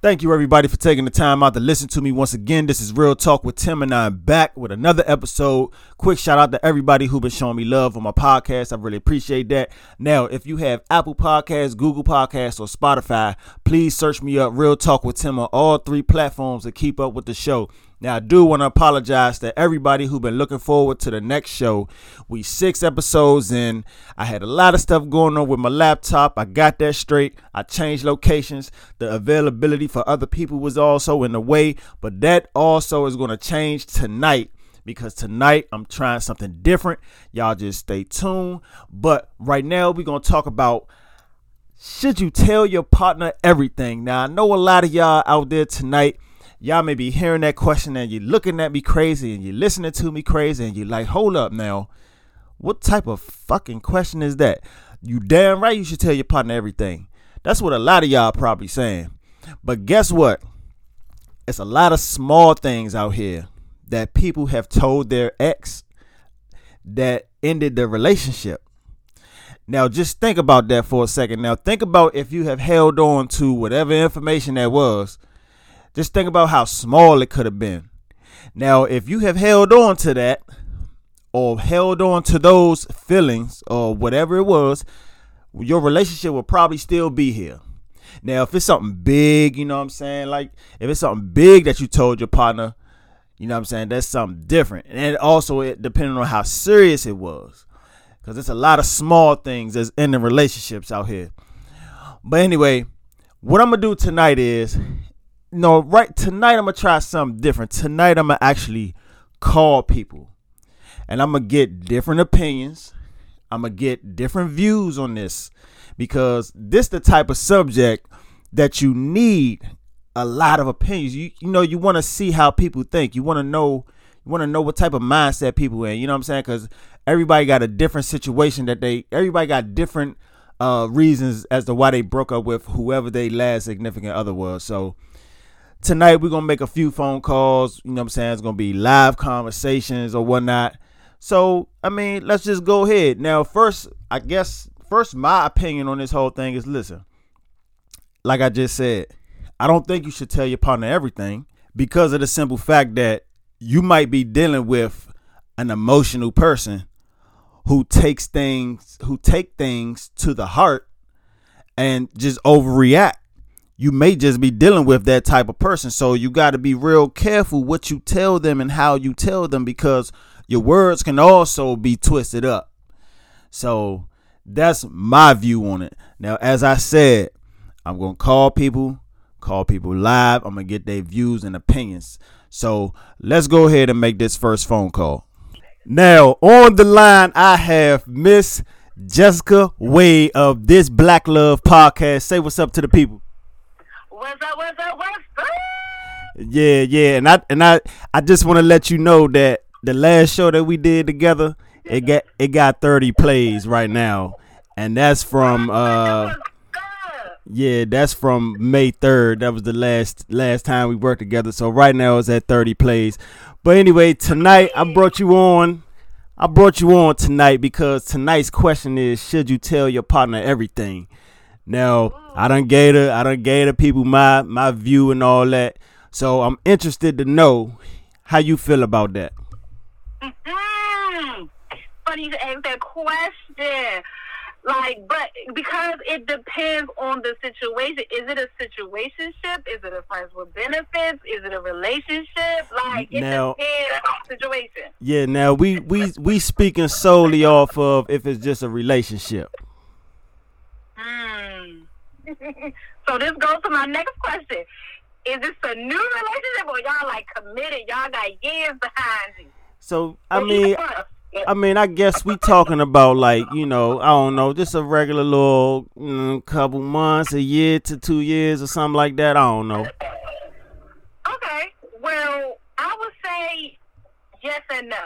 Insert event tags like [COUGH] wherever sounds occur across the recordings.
Thank you, everybody, for taking the time out to listen to me once again. This is Real Talk with Tim, and I'm back with another episode. Quick shout out to everybody who's been showing me love on my podcast. I really appreciate that. Now, if you have Apple Podcasts, Google Podcasts, or Spotify, please search me up Real Talk with Tim on all three platforms to keep up with the show. Now, I do want to apologize to everybody who've been looking forward to the next show. We six episodes in. I had a lot of stuff going on with my laptop. I got that straight. I changed locations. The availability for other people was also in the way, but that also is going to change tonight because tonight I'm trying something different. Y'all just stay tuned. But right now, we're going to talk about should you tell your partner everything? Now, I know a lot of y'all out there tonight y'all may be hearing that question and you're looking at me crazy and you're listening to me crazy and you're like, hold up now. What type of fucking question is that? You damn right you should tell your partner everything. That's what a lot of y'all probably saying. But guess what? It's a lot of small things out here that people have told their ex that ended their relationship. Now, just think about that for a second. Now, think about if you have held on to whatever information that was just think about how small it could have been. Now, if you have held on to that or held on to those feelings or whatever it was, your relationship will probably still be here. Now, if it's something big, you know what I'm saying? Like if it's something big that you told your partner, you know what I'm saying? That's something different. And also it depending on how serious it was. Cuz it's a lot of small things that's in the relationships out here. But anyway, what I'm going to do tonight is no, right tonight I'm gonna try something different. Tonight I'm gonna actually call people, and I'm gonna get different opinions. I'm gonna get different views on this because this the type of subject that you need a lot of opinions. You you know you want to see how people think. You want to know you want to know what type of mindset people in. You know what I'm saying? Because everybody got a different situation that they everybody got different uh reasons as to why they broke up with whoever they last significant other was. So tonight we're gonna make a few phone calls. You know what I'm saying? It's gonna be live conversations or whatnot. So I mean, let's just go ahead. Now, first, I guess first my opinion on this whole thing is listen, like I just said, I don't think you should tell your partner everything because of the simple fact that you might be dealing with an emotional person who takes things who take things to the heart and just overreact you may just be dealing with that type of person. So you got to be real careful what you tell them and how you tell them because your words can also be twisted up. So that's my view on it. Now, as I said, I'm going to call people, call people live. I'm going to get their views and opinions. So let's go ahead and make this first phone call. Now, on the line, I have Miss Jessica Wade of this Black Love podcast. Say what's up to the people. What's up? What's up? What's up? Yeah, yeah, and I and I I just want to let you know that the last show that we did together, it got it got 30 plays right now, and that's from uh yeah, that's from May 3rd. That was the last last time we worked together. So right now it's at 30 plays. But anyway, tonight I brought you on. I brought you on tonight because tonight's question is should you tell your partner everything? Now, I don't gave the I don't gave the people my my view and all that. So I'm interested to know how you feel about that. Mm-hmm. Funny to ask that question. Like, but because it depends on the situation. Is it a situationship? Is it a friends with benefits? Is it a relationship? Like, it now, depends on the situation. Yeah. Now we we we speaking solely off of if it's just a relationship. [LAUGHS] so this goes to my next question. Is this a new relationship or y'all like committed? Y'all got years behind you. So I mean I mean, I guess we talking about like you know, I don't know, just a regular little mm, couple months, a year to two years, or something like that. I don't know. Okay, well, I would say yes and no.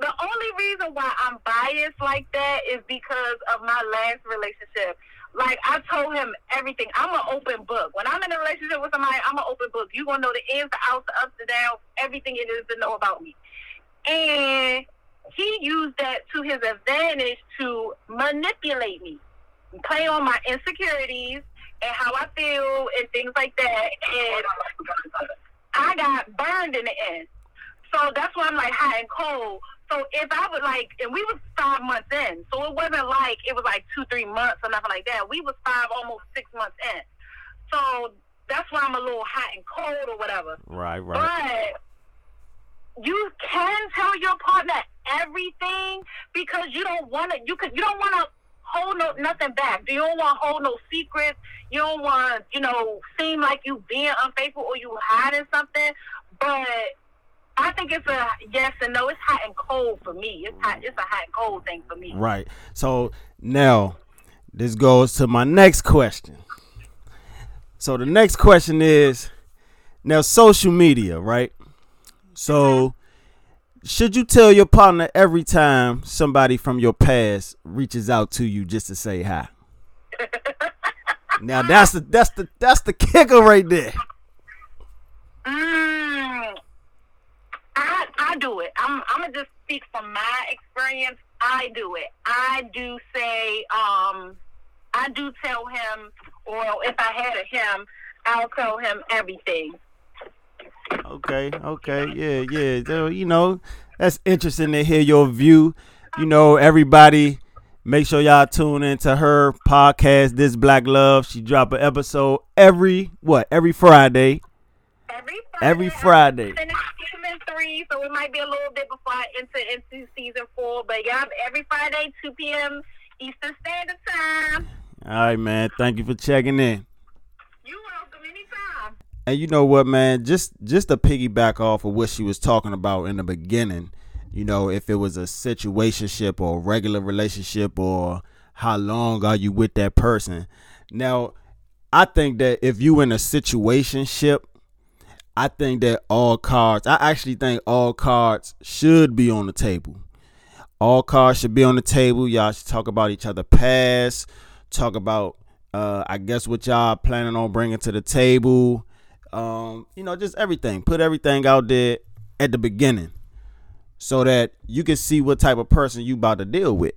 The only reason why I'm biased like that is because of my last relationship. Like I told him everything. I'm an open book. When I'm in a relationship with somebody, I'm an open book. You gonna know the ins, the outs, the ups, the downs, everything it is to know about me. And he used that to his advantage to manipulate me, play on my insecurities, and how I feel and things like that. And I got burned in the end. So that's why I'm like hot and cold. So if I would like, and we was five months in, so it wasn't like it was like two, three months or nothing like that. We was five, almost six months in. So that's why I'm a little hot and cold or whatever. Right, right. But you can tell your partner everything because you don't want to. You could. You don't want to hold no nothing back. You don't want to hold no secrets. You don't want you know seem like you being unfaithful or you hiding something. But I think it's a yes and no. It's hot and cold for me. It's hot. It's a hot and cold thing for me. Right. So now this goes to my next question. So the next question is now social media, right? So should you tell your partner every time somebody from your past reaches out to you just to say hi? [LAUGHS] now that's the that's the that's the kicker right there. Mm, I do it. I'm I'm gonna just speak from my experience. I do it. I do say um I do tell him, or if I had a him, I'll tell him everything. Okay, okay, yeah, yeah. So, you know, that's interesting to hear your view. You know, everybody, make sure y'all tune into her podcast, This Black Love. She drop an episode every what? Every Friday. Every Friday. Every Friday. Season three, so it might be a little bit before I enter into season four. But yeah, every Friday, two p.m. Eastern Standard Time. All right, man. Thank you for checking in. You welcome anytime. And you know what, man? Just just to piggyback off of what she was talking about in the beginning, you know, if it was a situationship or a regular relationship or how long are you with that person. Now, I think that if you in a situationship, I think that all cards, I actually think all cards should be on the table. All cards should be on the table. Y'all should talk about each other past, talk about uh I guess what y'all planning on bringing to the table. Um, you know, just everything. Put everything out there at the beginning so that you can see what type of person you about to deal with.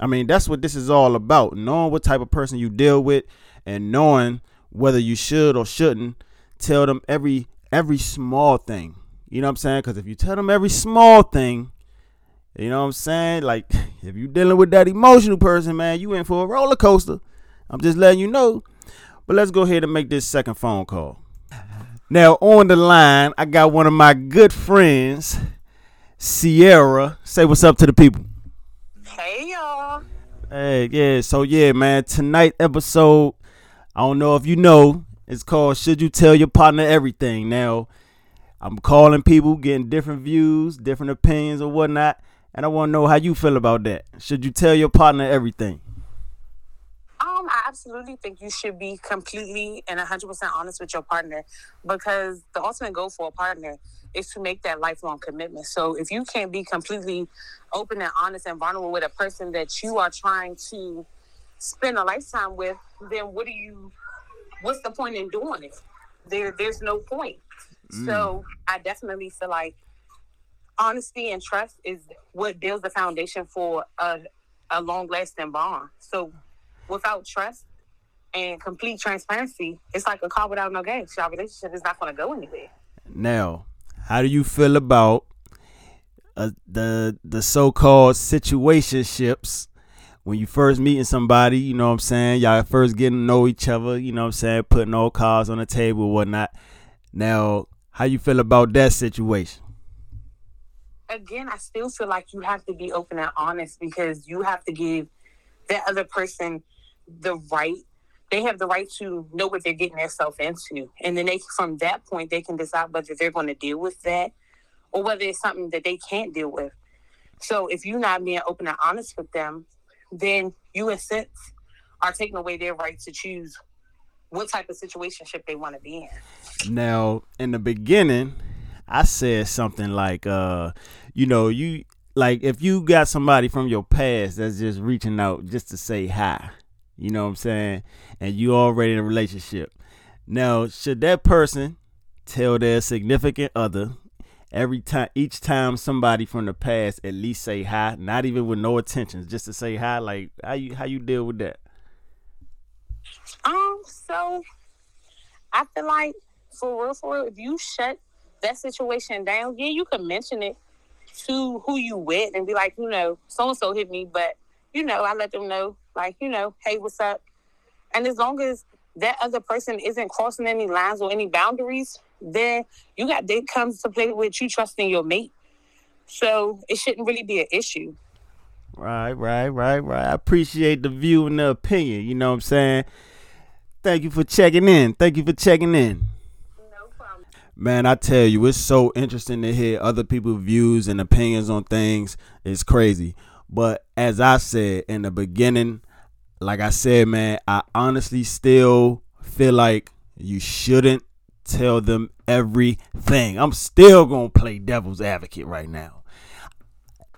I mean, that's what this is all about. Knowing what type of person you deal with and knowing whether you should or shouldn't tell them every every small thing. You know what I'm saying? Cuz if you tell them every small thing, you know what I'm saying? Like [LAUGHS] if you're dealing with that emotional person, man, you in for a roller coaster. I'm just letting you know. But let's go ahead and make this second phone call. Now on the line, I got one of my good friends, Sierra. Say what's up to the people. Hey y'all. Hey, yeah. So yeah, man. Tonight episode, I don't know if you know, it's called "Should You Tell Your Partner Everything." Now, I'm calling people, getting different views, different opinions, or whatnot, and I want to know how you feel about that. Should you tell your partner everything? Um, I absolutely think you should be completely and 100% honest with your partner because the ultimate goal for a partner is to make that lifelong commitment. So if you can't be completely open and honest and vulnerable with a person that you are trying to spend a lifetime with, then what do you what's the point in doing it? There there's no point. So I definitely feel like honesty and trust is what builds the foundation for a, a long lasting bond. So without trust and complete transparency, it's like a car without no gas. Your relationship is not going to go anywhere. Now, how do you feel about uh, the the so-called situationships when you first meeting somebody? You know what I'm saying? Y'all first getting to know each other. You know what I'm saying? Putting all cards on the table, whatnot. Now, how you feel about that situation? Again, I still feel like you have to be open and honest because you have to give that other person the right. They have the right to know what they're getting themselves into, and then they from that point they can decide whether they're going to deal with that or whether it's something that they can't deal with. So if you're not being open and honest with them, then you, sense, are taking away their right to choose what type of situationship they want to be in. Now, in the beginning, I said something like, uh, you know, you like if you got somebody from your past that's just reaching out just to say hi, you know what I'm saying, and you already in a relationship. Now, should that person tell their significant other every time each time somebody from the past at least say hi, not even with no intentions, just to say hi, like how you how you deal with that? Um, So I feel like for real, for real, if you shut that situation down, yeah, you can mention it to who you with and be like, you know, so and so hit me, but you know, I let them know, like, you know, hey, what's up? And as long as that other person isn't crossing any lines or any boundaries, then you got that comes to play with you trusting your mate. So it shouldn't really be an issue. Right, right, right, right. I appreciate the view and the opinion. You know what I'm saying? Thank you for checking in. Thank you for checking in. No problem. Man, I tell you, it's so interesting to hear other people's views and opinions on things. It's crazy. But as I said in the beginning, like I said, man, I honestly still feel like you shouldn't tell them everything. I'm still going to play devil's advocate right now.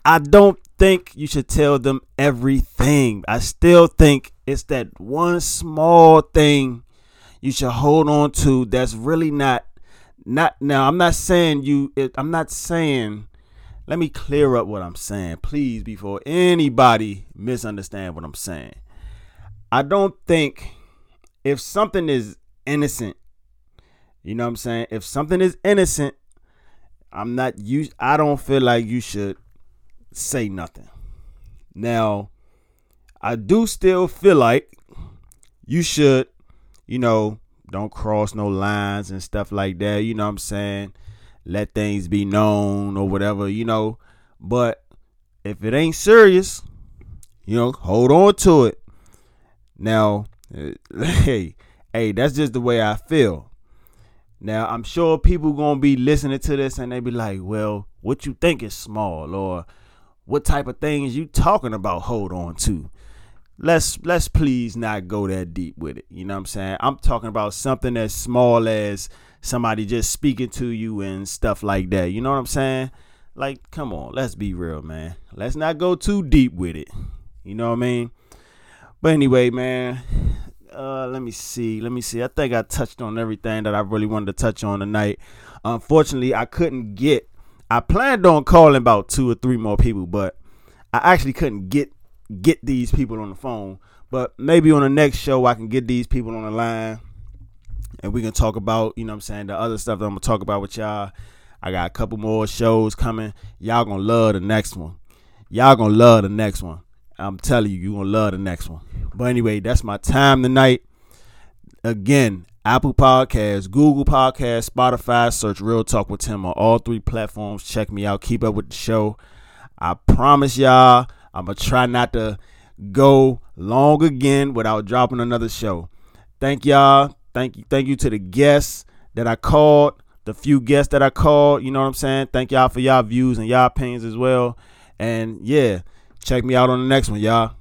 I don't think you should tell them everything. I still think it's that one small thing you should hold on to that's really not not now I'm not saying you I'm not saying let me clear up what I'm saying please before anybody misunderstand what I'm saying. I don't think if something is innocent, you know what I'm saying? If something is innocent, I'm not you I don't feel like you should say nothing. Now, I do still feel like you should, you know, don't cross no lines and stuff like that. You know what I'm saying? Let things be known or whatever, you know. But if it ain't serious, you know, hold on to it. Now, [LAUGHS] hey, hey, that's just the way I feel. Now, I'm sure people gonna be listening to this and they be like, "Well, what you think is small, or what type of things you talking about? Hold on to." Let's let's please not go that deep with it. You know what I'm saying? I'm talking about something as small as somebody just speaking to you and stuff like that. You know what I'm saying? Like, come on, let's be real, man. Let's not go too deep with it. You know what I mean? But anyway, man, uh, let me see. Let me see. I think I touched on everything that I really wanted to touch on tonight. Unfortunately, I couldn't get. I planned on calling about two or three more people, but I actually couldn't get get these people on the phone. But maybe on the next show, I can get these people on the line, and we can talk about you know what I'm saying the other stuff that I'm gonna talk about with y'all. I got a couple more shows coming. Y'all gonna love the next one. Y'all gonna love the next one. I'm telling you, you're gonna love the next one. But anyway, that's my time tonight. Again, Apple Podcasts, Google Podcasts, Spotify. Search Real Talk with Tim on all three platforms. Check me out. Keep up with the show. I promise y'all, I'm gonna try not to go long again without dropping another show. Thank y'all. Thank you. Thank you to the guests that I called, the few guests that I called. You know what I'm saying? Thank y'all for y'all views and y'all opinions as well. And yeah, check me out on the next one, y'all.